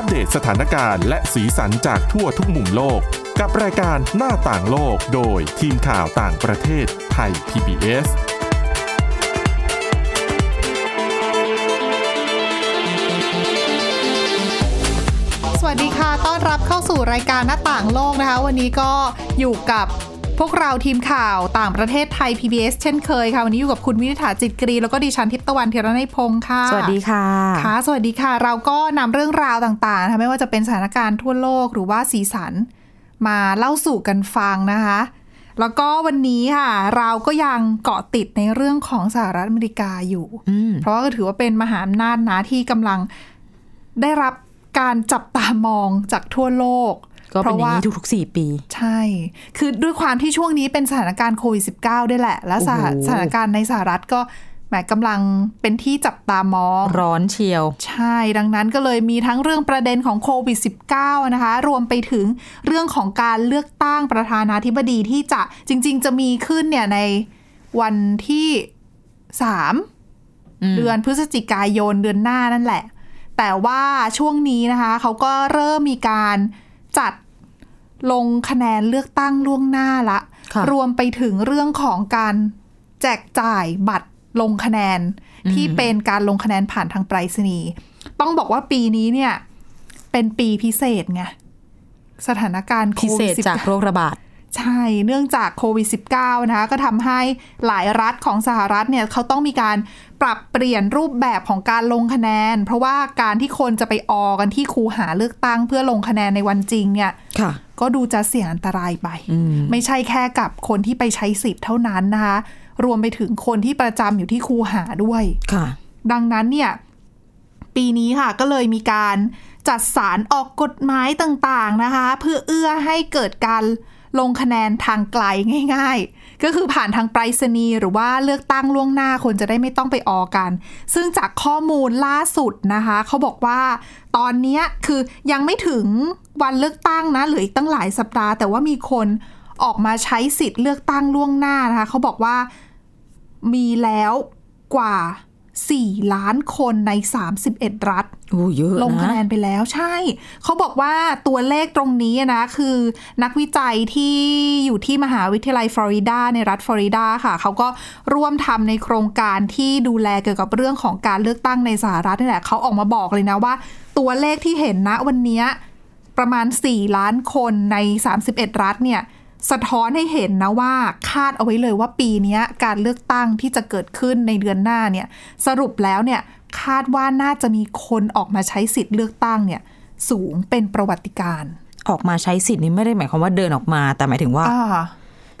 อัปเดตสถานการณ์และสีสันจากทั่วทุกมุมโลก กับรายการหน้าต่างโลกโดยทีมข่าวต่างประเทศไทย PBS สวัสดีค่ะ ต้อนรับเข้าสู่รายการหน้าต่างโลกนะคะ วันนี้ก็อยู่กับ พวกเราทีมข่าวต่างประเทศไทย PBS เช่นเคยค่ะวันนี้อยู่กับคุณวินิษฐาจิตกรี แล้วก็ดิฉันทิพย์ตะวันเทระในยพงค์ค่ะ สวัสดีค่ะค่ะ สวัสดีค่ะ เราก็นำเรื่องราวต่างๆนะคะไม่ว่าจะเป็นสถานการณ์ทั่วโลกหรือว่าสีสัน มาเล่าสู่กันฟังนะคะ แล้วก็วันนี้ค่ะ เราก็ยังเกาะติดในเรื่องของสหรัฐอเมริกาอยู่อืมเพราะว่าก็ถือว่าเป็นมหาอำนาจนะที่กำลังได้รับการจับตามองจากทั่วโลก ก็เป็นอย่างนี้พระว่ทุกๆสี่ปี ใช่ คือด้วยความที่ช่วงนี้เป็นสถานการณ์โควิด -19 ด้วยแหละ และสถาโอ้โหสถานการณ์ในสหรัฐก็แหมกำลังเป็นที่จับตามอง ร้อนเชียว ใช่ดังนั้นก็เลยมีทั้งเรื่องประเด็นของโควิด -19 นะคะ รวมไปถึงเรื่องของการเลือกตั้งประธานาธิบดีที่จะจริง ๆ จะมีขึ้นเนี่ยในวันที่3อืมเดือนพฤศจิกายนเดือนหน้านั่นแหละ แต่ว่าช่วงนี้นะคะ เขาก็เริ่มมีการ จัดลงคะแนนเลือกตั้งล่วงหน้าละค่ะรวมไปถึงเรื่องของการแจกจ่ายบัตรลงคะแนนที่เป็นการลงคะแนนผ่านทางไปรษณีย์ต้องบอกว่าปีนี้เนี่ย เป็นปีพิเศษไงสถานการณ์โคพิเศวิดษจาก19โรคระบาด ใช่ เนื่องจากโควิด -19 นะคะก็ทำให้หลายรัฐของสหรัฐเนี่ยเขาต้องมีการปรับเปลี่ยนรูปแบบของการลงคะแนน เพราะว่าการที่คนจะไปออกันที่คูหาเลือกตั้งเพื่อลงคะแนนในวันจริงเนี่ยค่ะก็ดูจะเสี่ยงอันตรายไปอืมไม่ใช่แค่กับคนที่ไปใช้สิทธิ์เท่านั้นนะคะ รวมไปถึงคนที่ประจำอยู่ที่คูหาด้วยค่ะ ดังนั้นเนี่ยปีนี้ค่ะก็เลยมีการจัดสารออกกฎหมายต่างๆนะคะ เพื่อเอื้อให้เกิดการ ลงคะแนนทางไกลง่าย ๆ ก็คือผ่านทางไปรษณีย์หรือว่าเลือกตั้งล่วงหน้าคนจะได้ไม่ต้องไปออกัน ซึ่งจากข้อมูลล่าสุดนะคะเขาบอกว่าตอนนี้คือยังไม่ถึงวันเลือกตั้งนะเหลืออีกตั้งหลายสัปดาห์ แต่ว่ามีคนออกมาใช้สิทธิ์เลือกตั้งล่วงหน้านะคะเขาบอกว่ามีแล้วกว่า 4 ล้านคนใน 31 รัฐโอ้เยอะลงคะแนนะนไปแล้วใช่ เขาบอกว่าตัวเลขตรงนี้นะคือนักวิจัยที่อยู่ที่มหาวิทยาลัยฟลอริดาในรัฐฟลอริดาค่ะ เขาก็ร่วมทำในโครงการที่ดูแลเกี่ยวกับเรื่องของการเลือกตั้งในสหรัฐนี่แหละเขาออกมาบอกเลยนะว่า ตัวเลขที่เห็นนะวันเนี้ยประมาณ 4 ล้านคนใน 31 รัฐเนี่ย สะท้อนให้เห็นนะว่าคาดเอาไว้เลยว่าปีเนี้ยการเลือกตั้งที่จะเกิดขึ้นในเดือนหน้าเนี่ยสรุปแล้วเนี่ยคาดว่าน่าจะมีคนออกมาใช้สิทธิ์เลือกตั้งเนี่ยสูงเป็นประวัติการณ์ออกมาใช้สิทธิ์นี้ไม่ได้หมายความว่าเดินออกมา แต่หมายถึงว่าอ่า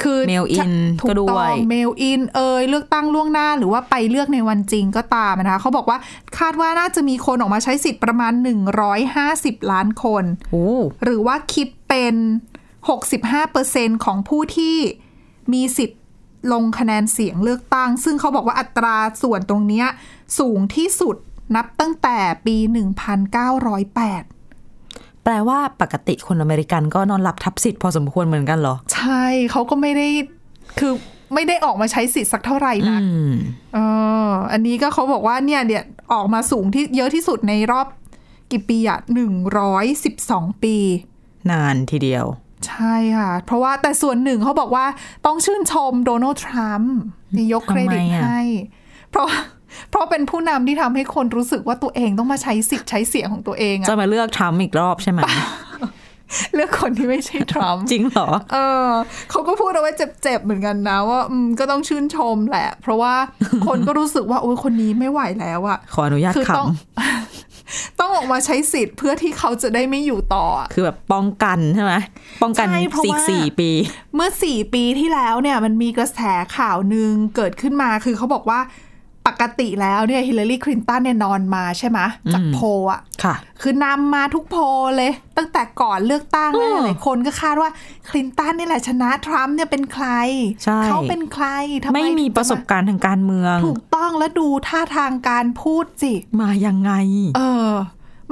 คือ Mail in ถูก็กด้ต้วอยงเมลอินเอยเลือกตั้งล่วงหน้าหรือว่าไปเลือกในวันจริงก็ตามนะคะเขาบอกว่าคาดว่าน่าจะมีคนออกมาใช้สิทธิ์ประมาณ 150 ล้านคนโอ้หรือว่าคิดเป็น 65%ของผู้ที่มีสิทธิ์ลงคะแนนเสียงเลือกตั้ง ซึ่งเขาบอกว่าอัตราส่วนตรงเนี้ยสูงที่สุดนับตั้งแต่ปี 1908 แปลว่าปกติคนอเมริกันก็นอนหลับทับสิทธิ์พอสมควรเหมือนกันเหรอ ใช่เขาก็ไม่ได้คือไม่ได้ออกมาใช้สิทธิ์สักเท่าไหร่นะอืมเอออันนี้ก็เขาบอกว่าเนี่ยเนี่ยออกมาสูงที่เยอะที่สุดในรอบกี่ปีอะหนึ่งร้อยสิบสองปี นานทีเดียว ใช่ค่ะ เพราะว่าแต่ส่วนหนึ่งเขาบอกว่าต้องชื่นชมโดนัลด์ทรัมป์นี่ยกเครดิตทำไมอะให้ เพราะเพราะเป็นผู้นำที่ทำให้คนรู้สึกว่าตัวเองต้องมาใช้สิทธิ์ใช้เสียงของตัวเองจะอะมาเลือกทรัมป์อีกรอบใช่ไหมเลือกคนที่ไม่ใช่ทรัมป์จริงเหรอ เออเขาก็พูดเอาไว้เจ็บๆเหมือนกันนะ ว่าอืมก็ต้องชื่นชมแหละ เพราะว่าคนก็รู้สึกว่า โอ้ยคนนี้ไม่ไหวแล้วอะขออนุญาตคือข ต้องต้องออกมาใช้สิทธิ์เพื่อที่เขาจะได้ไม่อยู่ต่ออะำคือแบบป้องกันใช่ไหมป้องกันใช่เพราะสี่ว่าสี่ปี เมื่อสี่ปีที่แล้วเนี่ยมันมีกระแสข่าวหนึ่งเกิดขึ้นมาคือเขาบอกว่าปกติแล้วเนี่ยฮิลลารีคลินตันเนี่ยนอนมาใช่ไหมจากโพลอะค่ะ คือนำมาทุกโพลเลย ตั้งแต่ก่อนเลือกตั้งแล้วอืมหลายคนก็คาดว่าคลินตันนี่แหละชนะทรัมป์เนี่ยเป็นใครใช่เขาเป็นใครทำไมไม่มีถึงจประสบการณ์ทางการเมือง ถูกต้องแล้วดูท่าทางการพูดสิ มายังไง เออ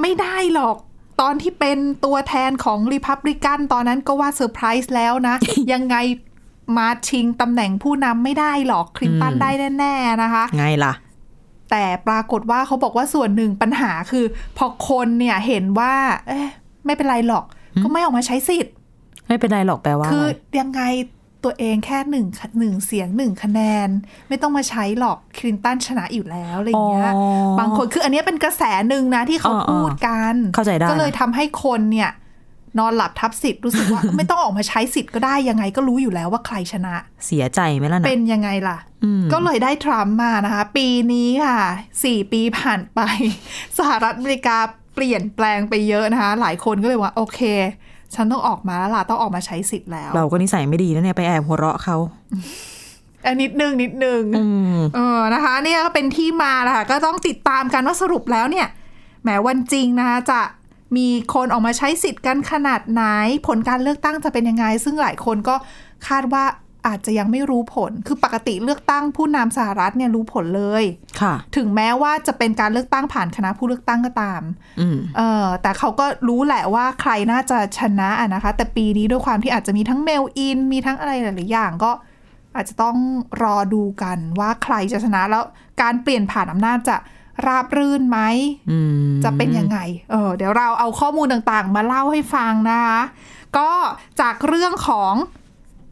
ไม่ได้หรอกตอนที่เป็นตัวแทนของริพับลิกันตอนนั้นก็ว่าเซอร์ไพรส์แล้วนะ ยังไงมาชิงตำแหน่งผู้นำไม่ได้หรอกคลินตันอืมได้แน่ ๆ นะคะ ไงล่ะ แต่ปรากฏว่าเขาบอกว่าส่วนหนึ่งปัญหาคือ พอคนเนี่ยเห็นว่า เอ๊ะไม่เป็นไรหรอก ก็ไม่ออกมาใช้สิทธิ์ ไม่เป็นไรหรอกแปลว่า คืออะไรยังไง ตัวเองแค่หนึ่งหนึ่งเสียงหนึ่งคะแนน ไม่ต้องมาใช้หรอกคลินตันชนะอยู่แล้วอะไรอย่างเงี้ยอ๋อบางคนคืออันเนี้ยเป็นกระแสหนึ่งนะที่เขาอ่าๆพูดกันเข้าใจได้ก็เลยทำให้คนเนี่ย นอนหลับทับสิทธิ์รู้สึกว่า ไม่ต้องออกมาใช้สิทธิ์ก็ได้ยังไงก็รู้อยู่แล้วว่าใครชนะ เสียใจไหมล่ะนะเป็นยังไงล่ะอืมก็เลยได้ทรัมป์มานะคะ ปีนี้ค่ะสี่ปีผ่านไป สหรัฐอเมริกาเปลี่ยนแปลงไปเยอะนะคะ หลายคนก็เลยว่าโอเค ฉันต้องออกมาแล้วล่ะต้องออกมาใช้สิทธิ์แล้ว เราก็นิสัยไม่ดีนะเนี่ยไปแอบหัวเราะเขาอันนิดนึงนิดนึงอืมเออนะคะ เนี่ยก็เป็นที่มาแหละค่ะก็ต้องติดตามกันว่าสรุปแล้วเนี่ยแหมวันจริงนะคะจะมีคนออกมาใช้สิทธิ์กันขนาดไหน ผลการเลือกตั้งจะเป็นยังไง ซึ่งหลายคนก็คาดว่า อาจจะยังไม่รู้ผล คือปกติเลือกตั้งผู้นำสหรัฐเนี่ยรู้ผลเลย ค่ะ ถึงแม้ว่าจะเป็นการเลือกตั้งผ่านคณะผู้เลือกตั้งก็ตามอืมเออแต่เขาก็รู้แหละว่าใครน่าจะชนะอะนะคะ แต่ปีนี้ด้วยความที่อาจจะมีทั้งเมลอิน มีทั้งอะไรหลายๆอย่างก็อาจจะต้องรอดูกันว่าใครจะชนะแล้วการเปลี่ยนผ่านอำนาจจะราบรื่นไหมอืมจะเป็นยังไง เออ เดี๋ยวเราเอาข้อมูลต่างๆ มาเล่าให้ฟังนะคะ ก็จากเรื่องของ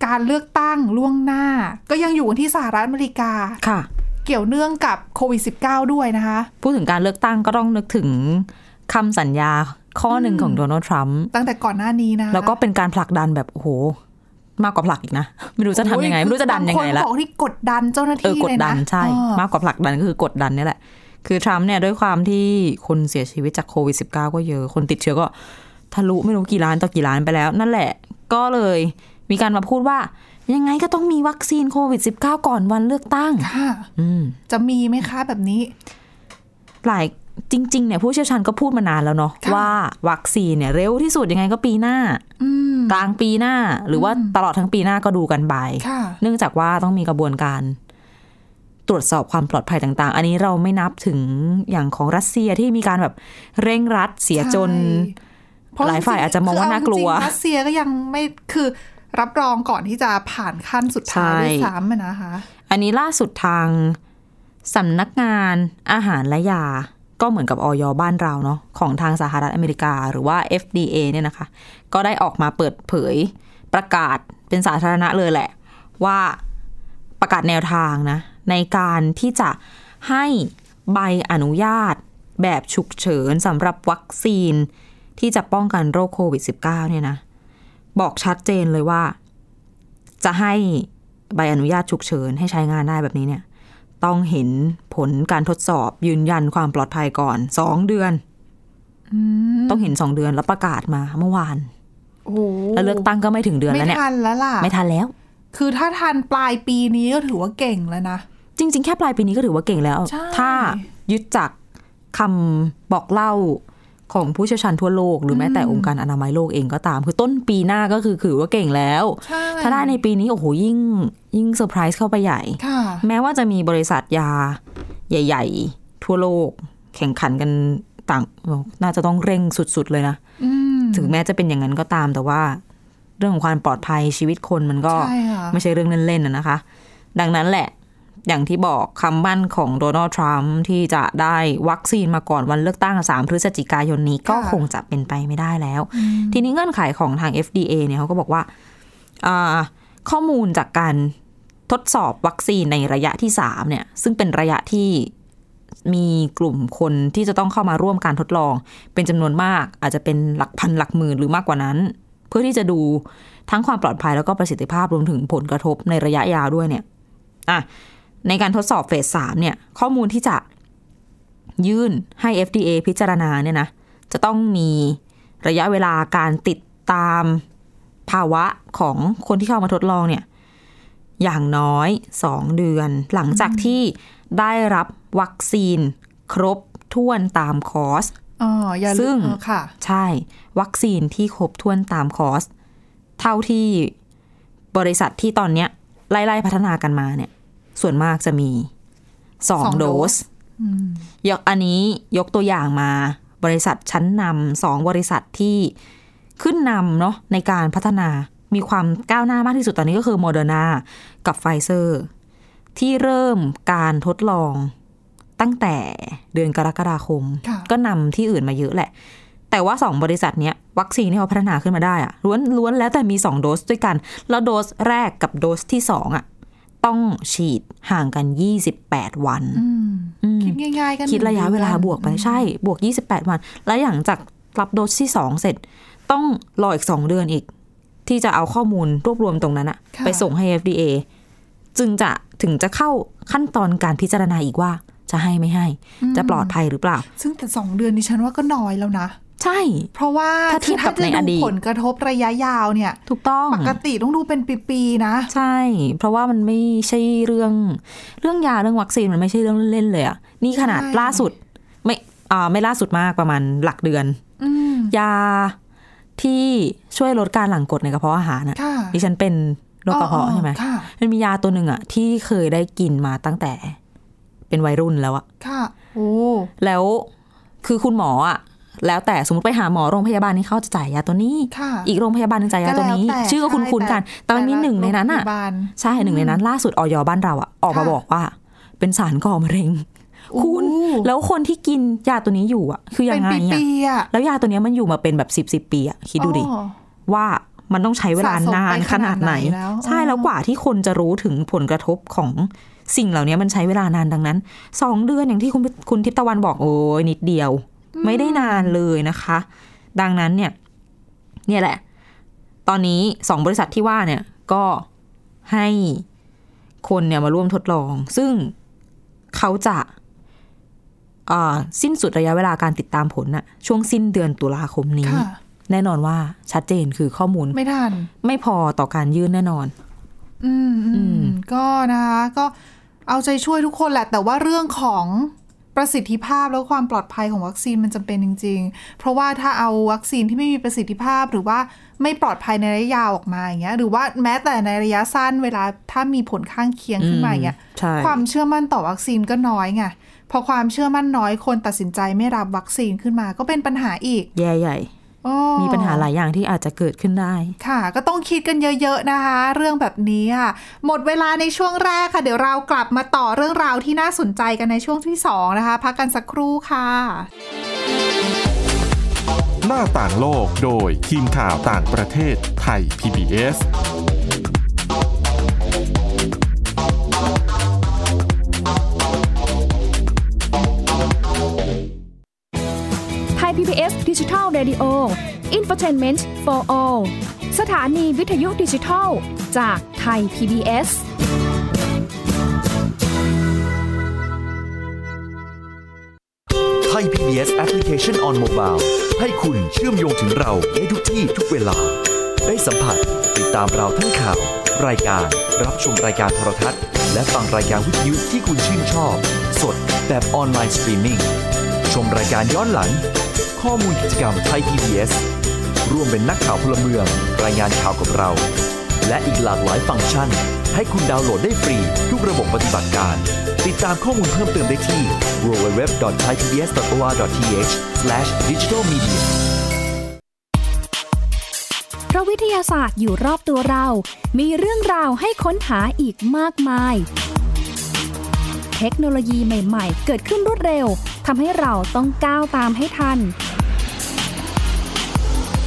การเลือกตั้งล่วงหน้า ก็ยังอยู่ที่สหรัฐอเมริกาค่ะ เกี่ยวเนื่องกับโควิด -19 ด้วยนะคะ พูดถึงการเลือกตั้งก็ต้องนึกถึงคำสัญญาข้อหนึ่งของโดนัลด์ทรัมป์ตั้งแต่ก่อนหน้านี้นะคะแล้วก็เป็นการผลักดันแบบ โอ้โห มากกว่าผลักอีกนะ ไม่รู้จะทำยังไง ไม่รู้จะดันยังไงบาละคนบอกที่กดดันเจ้าหน้าเออที่กดเลยดันะนใช่เออมากกว่าผลักดันก็คือกดดันนี่แหละ คือทรัมป์เนี่ยด้วยความที่คนเสียชีวิตจากโควิด -19 ก็เยอะ คนติดเชื้อก็ทะลุไม่รู้กี่ล้านต่อกี่ล้านไปแล้ว นั่นแหละ ก็เลย มีการมาพูดว่า ยังไงก็ต้องมีวัคซีนโควิด -19 ก่อนวันเลือกตั้งค่ะอืมจะมีไหมคะแบบนี้ หลายจริง ๆ เนี่ยผู้เชี่ยวชาญก็พูดมานานแล้วเนาะค่ะว่าวัคซีนเนี่ยเร็วที่สุดยังไงก็ปีหน้าอืมกลางปีหน้า หรือว่าตลอดทั้งปีหน้าก็ดูกันไปค่ะเนื่องจากว่าต้องมีกระบวนการ ตรวจสอบความปลอดภัยต่าง ๆ อันนี้เราไม่นับถึงอย่างของรัสเซียที่มีการแบบเร่งรัดเสียจนเพระหลายฝ่ายอาจจะมองว่าน่ากลัวคือเอจริงๆรัสเซียก็ยังไม่คือ รับรองก่อนที่จะผ่านขั้นสุดท้ายใช่ด้วยซ้ำอะนะคะ อันนี้ล่าสุดทางสำนักงานอาหารและยา ก็เหมือนกับออยบ้านเราเนาะของทางสหรัฐอเมริกา หรือว่า FDA เนี่ยนะคะ ก็ได้ออกมาเปิดเผยประกาศเป็นสาธารณะเลยแหละ ว่าประกาศแนวทางนะ ในการที่จะให้ใบอนุญาตแบบฉุกเฉินสำหรับวัคซีนที่จะป้องกันโรคโควิด -19 เนี่ยนะ บอกชัดเจนเลยว่า จะให้ใบอนุญาตฉุกเฉินให้ใช้งานได้แบบนี้เนี่ย ต้องเห็นผลการทดสอบยืนยันความปลอดภัยก่อนสองเดือนต้องเห็นสองเดือนแล้วประกาศมาเมื่อวานโอ้โหแล้วเลือกตั้งก็ไม่ถึงเดือนไม่แล้วเนี่ยทันแล้วล่ะไม่ทันแล้ว คือถ้าทันปลายปีนี้ก็ถือว่าเก่งแล้วนะจริง ๆ แค่ปลายปีนี้ก็ถือว่าเก่งแล้วใช่ถ้ายึดจากคำบอกเล่า ของผู้เชี่ยวชาญทั่วโลก หรือแม้แต่องค์การอนามัยโลกเองก็ตาม คือต้นปีหน้าก็คือถือว่าเก่งแล้วใช่ถ้าได้ในปีนี้โอ้โหยิ่งยิ่งเซอร์ไพรส์เข้าไปใหญ่ค่ะแม้ว่าจะมีบริษัทยาใหญ่ ๆ ทั่วโลก แข่งขันกันต่าง น่าจะต้องเร่งสุด ๆ เลยนะอืมถึงแม้จะเป็นอย่างนั้นก็ตามแต่ว่า เรื่องของความปลอดภัยชีวิตคนมันก็ใช่ค่ะไม่ใช่เรื่องเล่นๆนะนะคะ ดังนั้นแหละ อย่างที่บอกคำมั่นของโดนัลด์ทรัมป์ที่จะได้วัคซีนมาก่อนวันเลือกตั้ง 3 พฤศจิกายนนี้ก็ค่ะคงจะเป็นไปไม่ได้แล้ว ทีนี้เงื่อนไขของทาง FDA เนี่ยเขาก็บอกว่าอ่า ข้อมูลจากการทดสอบวัคซีนในระยะที่ 3 เนี่ย ซึ่งเป็นระยะที่มีกลุ่มคนที่จะต้องเข้ามาร่วมการทดลอง เป็นจำนวนมากอาจจะเป็นหลักพันหลักหมื่นหรือมากกว่านั้น เพื่อที่จะดูทั้งความปลอดภัยแล้วก็ประสิทธิภาพรวมถึงผลกระทบในระยะยาวด้วยเนี่ย อะ ในการทดสอบเฟสสามเนี่ย ข้อมูลที่จะยื่นให้ FDA พิจารณาเนี่ยนะ จะต้องมีระยะเวลาการติดตามภาวะของคนที่เข้ามาทดลองเนี่ย อย่างน้อย 2 เดือน หลังจากที่ได้รับวัคซีนครบถ้วนตามคอร์สอ๋ออย่าลืมซึ่งเออค่ะ ใช่ วัคซีนที่ครบถ้วนตามคอร์สเท่าที่บริษัทที่ตอนเนี้ยไล่ๆพัฒนากันมาเนี่ย ส่วนมากจะมีสองสองโดโดสยกอันนี้ยกตัวอย่างมาบริษัทชั้นนำสองบริษัทที่ขึ้นนำเนาะในการพัฒนามีความก้าวหน้ามากที่สุดตอนนี้ก็คือโมเดอร์นากับไฟเซอร์ที่เริ่มการทดลองตั้งแต่เดือนกรกฎาคมค่ะก็นำที่อื่นมาเยอะแหละ แต่ว่าสองบริษัทเนี้ยวัคซีนที่เขาพัฒนาขึ้นมาได้อะล้วนล้วนแล้วแต่มีสองโดสด้วยกัน แล้วโดสแรกกับโดสที่สองอะ ต้องฉีดห่างกัน 28 วันอืมอืมคิดง่ายๆกัน คิดระยะหนึ่งเวลาดือนบวกไปใช่ บวก 28 วัน แล้วอย่างจากรับโดสที่ 2 เสร็จ ต้องรออีก 2 เดือนอีก ที่จะเอาข้อมูลรวบรวมตรงนั้นอะค่ะไปส่งให้ FDA จึงจะถึงจะเข้าขั้นตอนการพิจารณาอีกว่าจะให้ไม่ให้ จะปลอดภัยหรือเปล่า ซึ่งแต่สองเดือนดิฉันว่าก็น้อยแล้วนะ ใช่ เพราะว่าถ้าเทียบกับคือในอดีตผลกระทบระยะยาวเนี่ย ถูกต้องปกติต้องดูเป็นปีๆนะ ใช่ เพราะว่ามันไม่ใช่เรื่องเรื่องยาเรื่องวัคซีนมันไม่ใช่เรื่องเล่นๆเลยอะนี่ขนาดใช่ล่าสุดไม่อ่าไม่ล่าสุดมากประมาณหลักเดือนอืมยาที่ช่วยลดการหลั่งกรดในกระเพาะอาหารน่ะค่ะดิฉันเป็นโรคกระเพาะอ๋อใช่ไหมค่ะมันมียาตัวหนึ่งอะที่เคยได้กินมาตั้งแต่ เป็นวัยรุ่นแล้วอะค่ะ โอ้แล้วคือคุณหมออะ แล้วแต่สมมติไปหาหมอโรงพยาบาลนี่เขาจะจ่ายยาตัวนี้ค่ะอีกโรงพยาบาลหนึงจ่ายยาตัวนี้ก็แล้วแต่ชื่อก็คุ้นๆกัน แต่มันมีหนึ่งในนั้นอะโรงพยาบาลใช่หนึ่งในนั้น ล่าสุดออยบ้านเราอะออกมาค่ะบอกว่า เป็นสารก่อมะเร็งคุณโอ้แล้วคนที่กินยาตัวนี้อยู่อะคือยัเป็นงไงอะปีๆอะแล้วยาตัวเนี้ยมันอยู่มาเป็นแบบสิบสิบปีอะคิดดูดิอ๋อว่ามันต้องใช้เวลานานขนาดไหนสะสมไปขนาดไหนแล้วใช่อ๋อแล้วกว่าที่คนจะรู้ถึงผลกระทบของสิ่งเหล่านี้มันใช้เวลานานดังนั้นสองเดือนอย่างที่คุณคุณทิพย์ตะวันบอกโอ้ยนิดเดียว ไม่ได้นานเลยนะคะ ดังนั้นเนี่ย เนี่ยแหละ ตอนนี้สองบริษัทที่ว่าเนี่ย ก็ให้คนเนี่ยมาร่วมทดลอง ซึ่งเขาจะอ่าสิ้นสุดระยะเวลาการติดตามผลน่ะ ช่วงสิ้นเดือนตุลาคมนี้ค่ะแน่นอนว่าชัดเจนคือข้อมูล ไม่ทัน ไม่พอต่อการยื่นแน่นอน อืมอือืมมก็นะคะ ก็เอาใจช่วยทุกคนแหละ แต่ว่าเรื่องของ ประสิทธิภาพและความปลอดภัยของวัคซีนมันจำเป็นจริง ๆ เพราะว่าถ้าเอาวัคซีนที่ไม่มีประสิทธิภาพหรือว่าไม่ปลอดภัยในระยะยาวออกมาอย่างเงี้ยหรือว่าแม้แต่ในระยะสั้นเวลาถ้ามีผลข้างเคียงขึ้นมาอย่างเงี้ยใช่ความเชื่อมั่นต่อวัคซีนก็น้อยไงพอความเชื่อมั่นน้อยคนตัดสินใจไม่รับวัคซีนขึ้นมาก็เป็นปัญหาอีก แย่ใหญ่อ้อ มีปัญหาหลายอย่างที่อาจจะเกิดขึ้นได้ ค่ะ ก็ต้องคิดกันเยอะๆนะคะ เรื่องแบบนี้ค่ะหมดเวลาในช่วงแรกค่ะ เดี๋ยวเรากลับมาต่อเรื่องราวที่น่าสนใจกันในช่วงที่สองนะคะ พักกันสักครู่ค่ะ หน้าต่างโลกโดยทีมข่าวต่างประเทศไทย PBS ดิจิทัล Radio Infotainment for All สถานีวิทยุดิจิทัล จากไทย PBS Thai PBS Application on Mobile ให้คุณเชื่อมโยงถึงเราในทุกที่ทุกเวลา ได้สัมผัสติดตามเราทั้งข่าว รายการ รับชมรายการโทรทัศน์ และฟังรายการวิทยุที่คุณชื่นชอบ สดแบบออนไลน์สตรีมมิ่งชมรายการย้อนหลัง ข้อมูลกิจกรรมไทย PBS ร่วมเป็นนักข่าวพลเมือง รายงานข่าวกับเรา และอีกหลากหลายฟังก์ชัน ให้คุณดาวน์โหลดได้ฟรี ทุกระบบปฏิบัติการ ติดตามข้อมูลเพิ่มเติมได้ที่ www.thaipbs.or.th/digitalmedia เพราะวิทยาศาสตร์อยู่รอบตัวเรา มีเรื่องราวให้ค้นหาอีกมากมาย เทคโนโลยีใหม่ ๆ เกิดขึ้นรวดเร็วทำให้เราต้องก้าวตามให้ทัน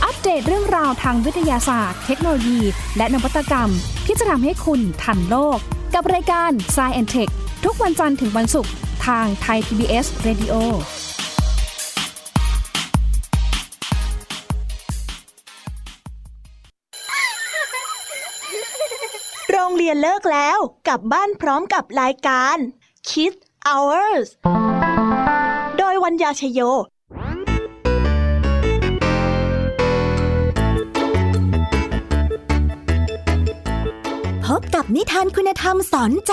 อัปเดตเรื่องราวทางวิทยาศาสตร์ เทคโนโลยี และนวัตกรรม ที่จะทำให้คุณทันโลก กับรายการ s c i e n t e c h ทุกวันจันทร์ถึงวันศุกร์ทางไทย PBS Radio โรงเรียนเลิกแล้วกลับบ้านพร้อมกับรายการ Kids Hours โดยวัญญาชยโยพบกับนิทานคุณธรรมสอนใจ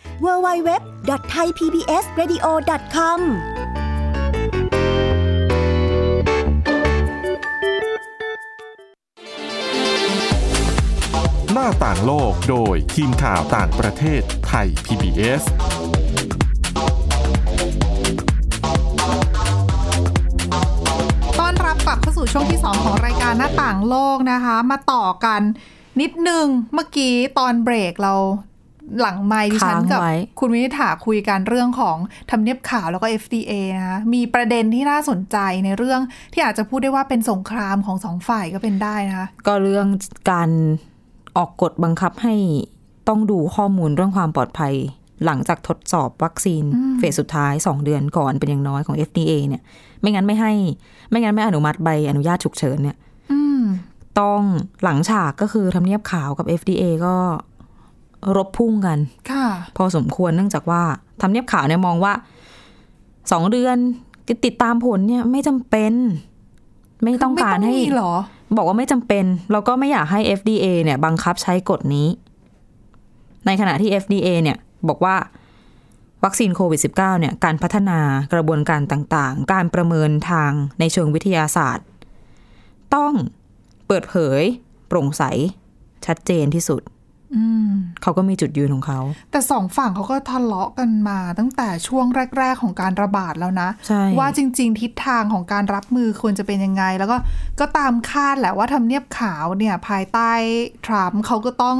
www.thaipbsradio.com หน้าต่างโลกโดยทีมข่าวต่างประเทศไทย PBS ต้อนรับกลับเข้าสู่ช่วงที่ 2 ของรายการหน้าต่างโลกนะคะ มาต่อกันนิดนึงเมื่อกี้ตอนเบรกเรา หลังไมค์ดิฉันค้างกับไว้คุณวินิษฐาคุยกันเรื่องของทำเนียบข่าวแล้วก็ FDA นะคะมีประเด็นที่น่าสนใจในเรื่องที่อาจจะพูดได้ว่าเป็นสงครามของสองฝ่ายก็เป็นได้นะคะก็เรื่องการออกกฎบังคับให้ต้องดูข้อมูลเรื่องความปลอดภัย หลังจากทดสอบวัคซีนอืมเฟสสุดท้าย 2 เดือนก่อนเป็นอย่างน้อยของ FDA เนี่ยไม่งั้นไม่ให้ ไม่งั้นไม่อนุมัติใบอนุญาตฉุกเฉินเนี่ยอืมต้องหลังฉากก็คือทำเนียบขาวกับ FDA ก็ รบพุ่งกันค่ะพอสมควรเนื่องจากว่าทำเนียบขาวเนี่ยมองว่าสองเดือนติดตามผลเนี่ยไม่จำเป็น ไม่ต้องการให้ไม่มีเหรอ บอกว่าไม่จำเป็นแล้วก็ไม่อยากให้ FDA เนี่ย บังคับใช้กฎนี้ ในขณะที่ FDA เนี่ย บอกว่าวัคซีนโควิด -19 เนี่ย การพัฒนากระบวนการต่างๆ การประเมินทางในเชิงวิทยาศาสตร์ ต้องเปิดเผย โปร่งใส ชัดเจนที่สุดอืม เขาก็มีจุดยืนของเขา แต่สองฝั่งเขาก็ทะเลาะกันมาตั้งแต่ช่วงแรก ๆ ของการระบาดแล้วนะใช่ว่าจริง ๆ ทิศทางของการรับมือควรจะเป็นยังไง แล้วก็ก็ตามคาดแหละว่าทำเนียบขาวเนี่ยภายใต้ทรัมป์เขาก็ต้อง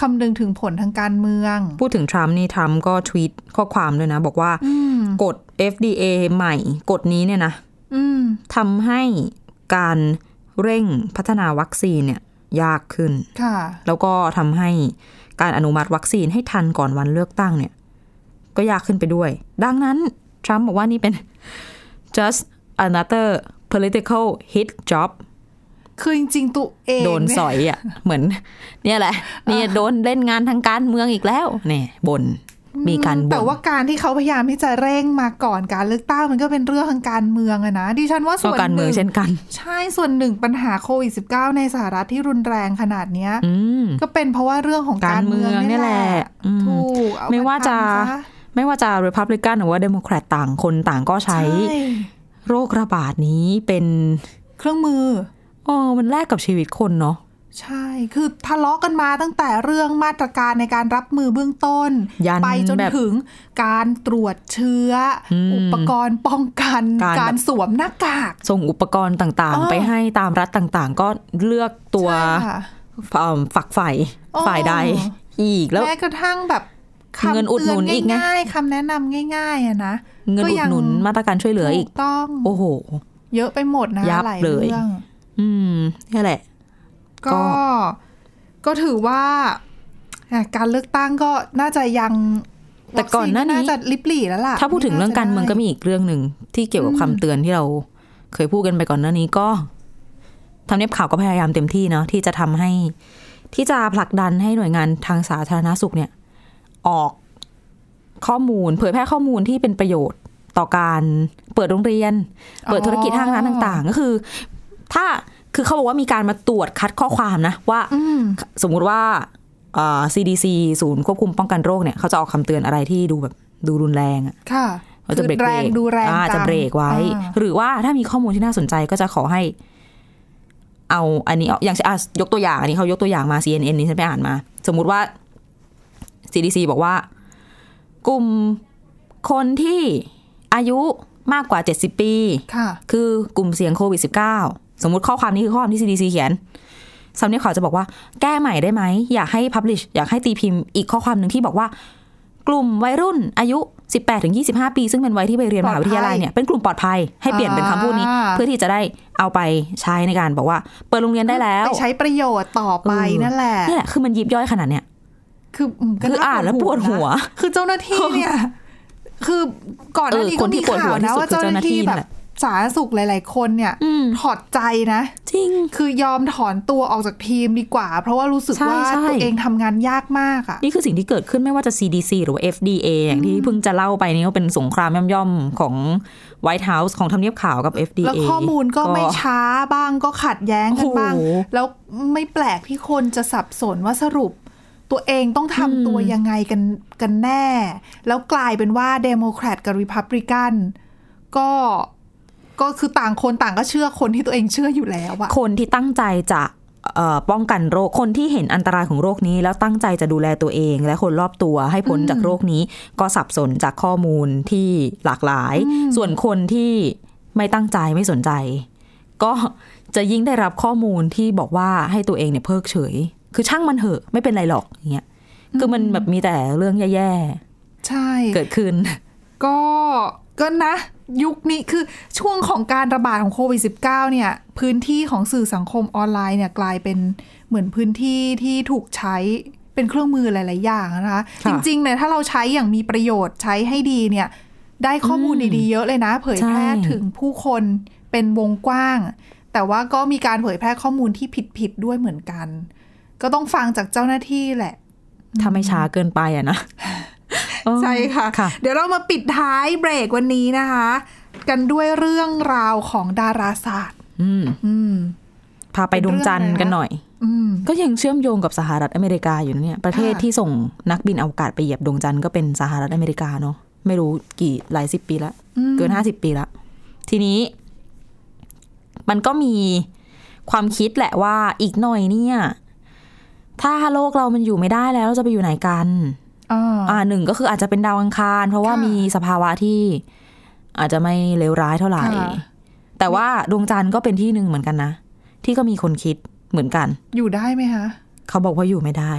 คำนึงถึงผลทางการเมือง พูดถึงทรัมป์นี่ทรัมป์ก็ทวีตข้อความด้วยนะ บอกว่าอืมกฎ FDA ใหม่กฎนี้เนี่ยนะอืมทำให้การเร่งพัฒนาวัคซีนเนี่ย ยากขึ้นค่ะแล้วก็ทำให้การอนุมัติวัคซีนให้ทันก่อนวันเลือกตั้งเนี่ย ก็ยากขึ้นไปด้วย ดังนั้น ทรัมป์บอกว่านี่เป็น just another political hit job คือจริงๆตัวเองโดนเยสอยอะ เหมือน เนี่ยแหละเนี่ยโดนเล่นงานทางการเมืองอีกแล้ว เนี่ยบน มีการแต่บ่นว่าการที่เขาพยายามที่จะเร่งมาก่อนการเลือกตั้งมันก็เป็นเรื่องทางการเมืองอะนะดิฉันว่าส่ก็วนการหเมืองนึ่งเช่นกัน ใช่ส่วนหนึ่งปัญหาโควิด -19 ในสหรัฐที่รุนแรงขนาดเนี้ยอืมก็เป็นเพราะว่าเรื่องของการเมืองการเมืองนี่นี่แหแหละละอืมถูกเอไม่ว่าจะทำซไม่ว่าจะ Republican หรือว่า Democrat ต่างคนต่างก็ใช้ใช่โรคระบาดนี้เป็นเครื่องมือโอ้มันแลกกับชีวิตคนเนาะ ใช่ คือทะเลาะกันมาตั้งแต่เรื่องมาตรการในการรับมือเบื้องต้นยันไปจนแบบถึงการตรวจเชื้ออมอุปกรณ์ป้องกันการการสวมหน้ากาก ส่งอุปกรณ์ต่างเออๆไปให้ตามรัฐต่างๆ ก็เลือกตัวใช่ค่ะเอิ่มฝักใฝ่ายโอ้ฝ่ายใดอีกแล้วแม้กระทั่งแบบคำเงินอุดหนุนอีกไงง่ายๆคำแนะนำง่ายๆอะนะเงินอุดหนุนมาตรการช่วยเหลืออีกถูต้อง โอ้โห เยอะไปหมดนะยับหลายเลยเรื่อง อืมนี่แหละ ก็ก็ก็ถือว่าอะการเลือกตั้งก็น่าจะยังแต่ก่อนหน้านี้วัคซีจะลิบหลี่แล้วล่ะ ถ้าพูดถึงเรื่องการเมืองก็มีอีกเรื่องหนึ่งที่เกี่ยวกับคำเตือนที่เราเคยพูดกันไปก่อนหน้านี้ก็ทำเนียบข่าวก็พยายามเต็มที่เนาะที่จะทำให้ที่จะผลักดันให้หน่วยงานทางสาธารณสุขเนี่ย ออกข้อมูล เผยแพร่ข้อมูลที่เป็นประโยชน์ต่อการเปิดโรงเรียน เปิดธุรกิจห้างร้านต่าง ๆ ก็คือ ถ้า คือเขาบอกว่ามีการมาตรวจคัดข้อความนะ ว่าอืมสมมุติว่าเอ่อ CDC ศูนย์ควบคุมป้องกันโรคเนี่ยเขาจะออกคำเตือนอะไรที่ดูแบบดูรุนแรงอะค่ะเขาจะเบรกคือแรงดูแรงอ่ากันจะเบรกไว้อ่าหรือว่าถ้ามีข้อมูลที่น่าสนใจก็จะขอให้ เอาอันนี้เอาอย่างอะยกตัวอย่างอันนี้เขายกตัวอย่างมา CNN นี่ฉันไปอ่านมา สมมุติว่า CDC บอกว่า กลุ่มคนที่อายุมากกว่า 70 ปีค่ะคือกลุ่มเสี่ยงโควิด -19 สมมติข้อความนี้คือข้อความที่ CDC เขียนสำเนียงข่าวจะบอกว่าแก้ใหม่ได้ไหม อยากให้ publish อยากให้ตีพิมพ์อีกข้อความหนึ่งที่บอกว่า กลุ่มวัยรุ่นอายุ 18-25 ปี ซึ่งเป็นวัยที่ไปเรียนมหาวิทยาลัยเนี่ยเป็นกลุ่มปลอดภัยให้เปลี่ยนเป็นคำพูดนี้อ่าเพื่อที่จะได้เอาไปใช้ในการบอกว่า เปิดโรงเรียนได้แล้วไปใช้ประโยชน์ต่อไปเออนั่นแหละนี่แหละคือมันยิบย่อยขนาดเนี้ยคือมก็คืออ่านแล้วปวดหัวนะคือเจ้าหน้าที่เนี่ย คือก่อนหน้านี้เออคก็นที่มีปวดหัข่าววที่นะสุดว่าคือเจ้าหเจ้าหน้าน้าที่ที่แบนั่นแหบละ สาธารณสุขหลาย ๆ คนเนี่ยอืมถอดใจนะ จริง คือยอมถอนตัวออกจากทีมดีกว่า เพราะว่ารู้สึกใช่ว่าใช่ตัวเองทำงานยากมากอะ นี่คือสิ่งที่เกิดขึ้นไม่ว่าจะ CDC หรือว่า FDA อย่างที่เพิ่งจะเล่าไปนี่ก็เป็นสงครามย่อมๆของ White House ของทำเนียบข่าวกับ FDA แล้วข้อมูลก็ไม่ช้าบ้างก็ขัดแย้งกันบ้างโอ้โหแล้วไม่แปลกที่คนจะสับสนว่าสรุปตัวเองต้องทำตัวยังไงกันกันแน่ แล้วกลายเป็นว่าเดโมแครตกับริพับลิกันก็ ก็คือต่างคนต่างก็เชื่อคนที่ตัวเองเชื่ออยู่แล้วอะคนที่ตั้งใจจะเอ่อป้องกันโรคคนที่เห็นอันตรายของโรคนี้ แล้วตั้งใจจะดูแลตัวเอง และคนรอบตัวให้พ้นจากโรคนี้ ก็สับสนจากข้อมูลที่หลากหลาย ส่วนคนที่ไม่ตั้งใจไม่สนใจ ก็จะยิ่งได้รับข้อมูลที่บอกว่าให้ตัวเองเนี่ยเพิกเฉย คือช่างมันเหอะไม่เป็นไรหรอกอย่างเงี้ยคือมันแบบมีแต่เรื่องแย่ใช่ๆเกิดขึ้น ก็ก็นะ ยุคนี้คือช่วงของการระบาดของโควิด -19 เนี่ย พื้นที่ของสื่อสังคมออนไลน์เนี่ยกลายเป็นเหมือนพื้นที่ที่ถูกใช้เป็นเครื่องมือหลาย ๆ อย่างนะคะค่ะจริงๆเนี่ยถ้าเราใช้อย่างมีประโยชน์ใช้ให้ดีเนี่ย ได้ข้อมูลดี ๆ เยอะเลยนะ เผยแพร่ใช่ถึงผู้คนเป็นวงกว้าง แต่ว่าก็มีการเผยแพร่ข้อมูลที่ผิด ๆ ด้วยเหมือนกัน ก็ต้องฟังจากเจ้าหน้าที่แหละ ถ้าไม่ช้าเกินไปอะนะเออ ใช่ค่ะค่ะ เดี๋ยวเรามาปิดท้ายเบรกวันนี้นะคะ กันด้วยเรื่องราวของดาราศาสตร์อืมอืมพาไปดวงจันทร์กันหน่อยอืมก็ยังเชื่อมโยงกับสหรัฐอเมริกาอยู่นะเนี่ย ประเทศค่ะที่ส่งนักบินอวกาศไปเหยียบดวงจันทร์ก็เป็นสหรัฐอเมริกาเนาะไม่รู้กี่หลายสิบปีละเกินห้าสิบปีละทีนี้ มันก็มีความคิดแหละว่าอีกหน่อยเนี่ย ถ้าโลกเรามันอยู่ไม่ได้แล้วเราจะไปอยู่ไหนกัน อ่าอ่าหนึ่งก็คืออาจจะเป็นดาวอังคาร เพราะว่าค่ะมีสภาวะที่อาจจะไม่เลวร้ายเท่าไหร่ค่ะแต่ว่าดวงจันทร์ก็เป็นที่หนึ่งเหมือนกันนะ ที่ก็มีคนคิดเหมือนกัน อยู่ได้ไหมคะ เขาบอกว่าอยู่ไม่ได้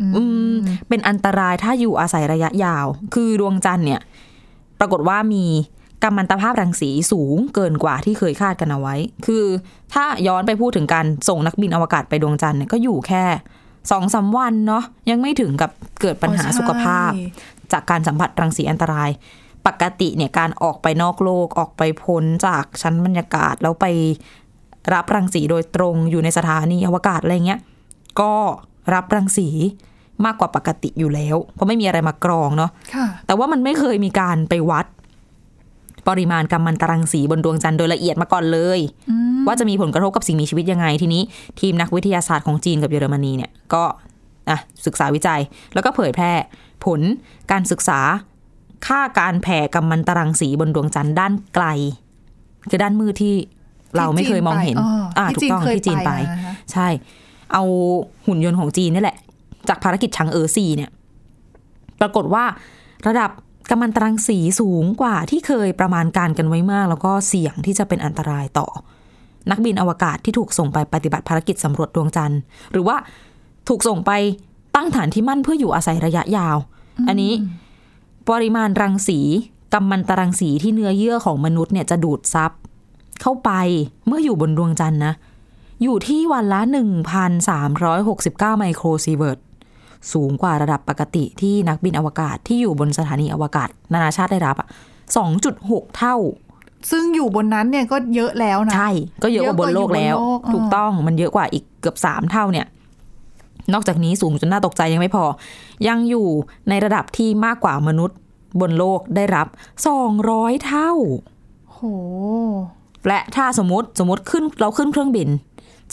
อืมอืมเป็นอันตรายถ้าอยู่อาศัยระยะยาว คือดวงจันทร์เนี่ย ปรากฏว่ามีกัมมันตภาพรังสีสูงเกินกว่าที่เคยคาดกันเอาไว้ คือถ้าย้อนไปพูดถึงการส่งนักบินอวกาศไปดวงจันทร์เนี่ยก็อยู่แค่ สองสามวันเนาะยังไม่ถึงกับเกิดปัญหาอ๋อใช่สุขภาพ จากการสัมผัสรังสีอันตราย ปกติเนี่ยการออกไปนอกโลกออกไปพ้นจากชั้นบรรยากาศแล้วไปรับรังสีโดยตรงอยู่ในสถานีอวกาศอะไรเงี้ยก็รับรังสีมากกว่าปกติอยู่แล้ว เพราะไม่มีอะไรมากรองเนาะค่ะแต่ว่ามันไม่เคยมีการไปวัด ปริมาณกัมมันตรังสีบนดวงจันทร์โดยละเอียดมาก่อนเลย ว่าจะมีผลกระทบกับสิ่งมีชีวิตยังไงทีนี้ ทีมนักวิทยาศาสตร์ของจีนกับเยอรมนีเนี่ยก็อะศึกษาวิจัย แล้วก็เผยแพร่ผลการศึกษาค่าการแผ่กัมมันตรังสีบนดวงจันทร์ด้านไกล คือด้านมืดที่เราไม่เคยมองเห็น อ่าถูกต้องที่จีนไปนะคะใช่ เอาหุ่นยนต์ของจีนนี่แหละ จากภารกิจชังเออซีเนี่ย ปรากฏว่าระดับ กัมมันตรังสีสูงกว่าที่เคยประมาณการกันไว้มาก แล้วก็เสี่ยงที่จะเป็นอันตรายต่อ นักบินอวกาศที่ถูกส่งไปปฏิบัติภารกิจสำรวจดวงจันทร์ หรือว่าถูกส่งไปตั้งฐานที่มั่นเพื่ออยู่อาศัยระยะยาว อันนี้ปริมาณรังสีกัมมันตรังสีที่เนื้อเยื่อของมนุษย์เนี่ยจะดูดซับเข้าไปเมื่ออยู่บนดวงจันทร์นะ อยู่ที่วันละ 1,369 ไมโครซีเวิร์ต สูงกว่าระดับปกติที่นักบินอวกาศที่อยู่บนสถานีอวกาศ นานาชาติได้รับอะ2.6 เท่า ซึ่งอยู่บนนั้นเนี่ยก็เยอะแล้วนะใช่ ก็เยอะกว่าบนโลกแล้วเยอะกว่าอยู่บนโลกถูกต้องมันเยอะกว่าอีกเกือบสามเท่าเนี่ย นอกจากนี้สูงจนน่าตกใจยังไม่พอ ยังอยู่ในระดับที่มากกว่ามนุษย์บนโลกได้รับ 200 เท่าโหและถ้าสมมติสมมติขึ้นเราขึ้นเครื่องบิน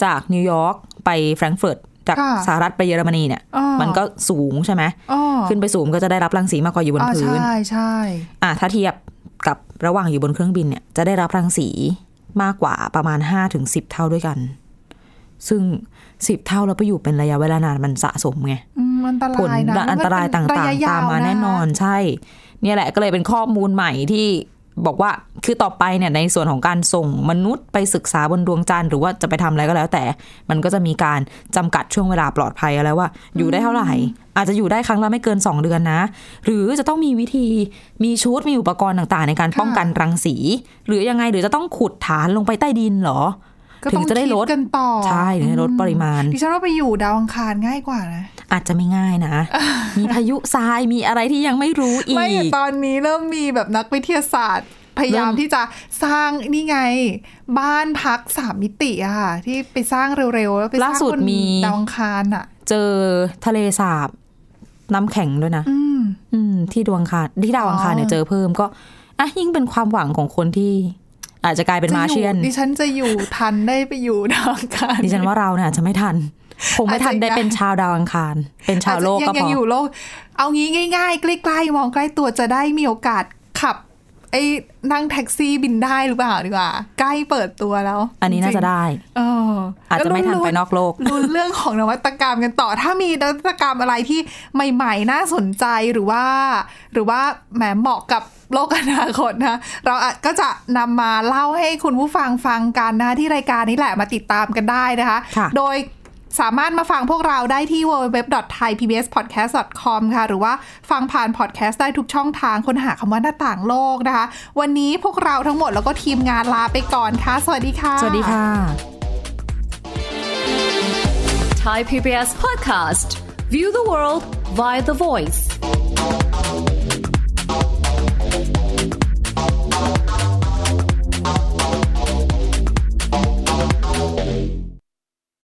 จากนิวยอร์กไปแฟรงก์เฟิร์ต จากค่ะสหรัฐไปเยอรมนีเนี่ยอ่ามันก็สูงใช่ไหมอ๋อขึ้นไปสูงก็จะได้รับรังสีมากกว่าอยู่บนอ่าพื้นใช่ใช่อะถ้าเทียบกับระหว่างอยู่บนเครื่องบินเนี่ยจะได้รับรังสีมากกว่าประมาณ5ถึง10เท่าด้วยกัน ซึ่ง10เท่าแล้วไปอยู่เป็นระยะเวลานานมันสะสมไงอืมอันตผลรายนะอันตรายต่างระยะๆยตามมาะแน่นอนใช่ เนี่ยแหละก็เลยเป็นข้อมูลใหม่ที่ บอกว่าคือต่อไปเนี่ยในส่วนของการส่งมนุษย์ไปศึกษาบนดวงจันทร์หรือว่าจะไปทำอะไรก็แล้วแต่ มันก็จะมีการจำกัดช่วงเวลาปลอดภัยแล้วว่า อยู่ได้เท่าไหร่ อาจจะอยู่ได้ครั้งละไม่เกิน 2 เดือนนะ หรือจะต้องมีวิธีมีชุดมีอุปกรณ์ต่างๆ ในการป้องกันรังสี หรือยังไงหรือจะต้องขุดฐานลงไปใต้ดินเหรอก็ถึต้องงจะได้ลดคิกันต่อใช่ถึงจะลดปริมาณดิฉันว่าไปอยู่ดาวอังคารง่ายกว่านะ อาจจะไม่ง่ายนะ มีพายุทรายมีอะไรที่ยังไม่รู้อีไม่แต่กตอนนี้เริ่มมีแบบนักวิทยาศาสตร์ พยายามเริ่มที่จะสร้างนี่ไง บ้านพักสามมิติอะค่ะ ที่ไปสร้างเร็วๆ แล้วไปสร้างล่าสุดบนมีดาวอังคารอะเจอทะเลสาบน้ำแข็งด้วยนะอืมอืมที่ดวงอังคารที่ดาวอังคารเนี่ยอ๋อเจอเพิ่มก็อะยิ่งเป็นความหวังของคนที่อาจจะกลายเป็นมาเชียนจะอดิฉันจะอยู่ทันได้ไปอยู่ดาวอังคารดิฉันว่าเราเนี่ยอาจจะไม่ทัน คงไม่ทันอาจจะได้เป็นชาวดาวอังคาร เป็นชาวโลกอาจก็จะยังพยังออยู่โลก เอางี้ง่ายๆ ใกล้ๆมองใกล้ตัวจะได้มีโอกาสขับไอ้นั่งแท็กซี่บินได้หรือเปล่าดีกว่า ใกล้เปิดตัวแล้ว อันนี้น่าจะได้เอออาจจะไม่ทันไปนอกโลกลุ้นเรื่องของนวัตกรรมกันต่อ ถ้ามีนวัตกรรมอะไรที่ใหม่ ๆ น่าสนใจหรือว่า หรือว่าแหมเหมาะกับโลกอนาคตนะ เราอาจก็จะนำมาเล่าให้คุณผู้ฟังฟังกันนะที่รายการนี้แหละมาติดตามกันได้นะคะค่ะโดย สามารถมาฟังพวกเราได้ที่ www.thaipbspodcast.com ค่ะ หรือว่าฟังผ่านพอดแคสต์ได้ทุกช่องทางค้นหาคำว่าหน้าต่างโลกนะคะ วันนี้พวกเราทั้งหมดแล้วก็ทีมงานลาไปก่อนค่ะ สวัสดีค่ะ สวัสดีค่ะ Thai PBS podcast. View the world via the voice.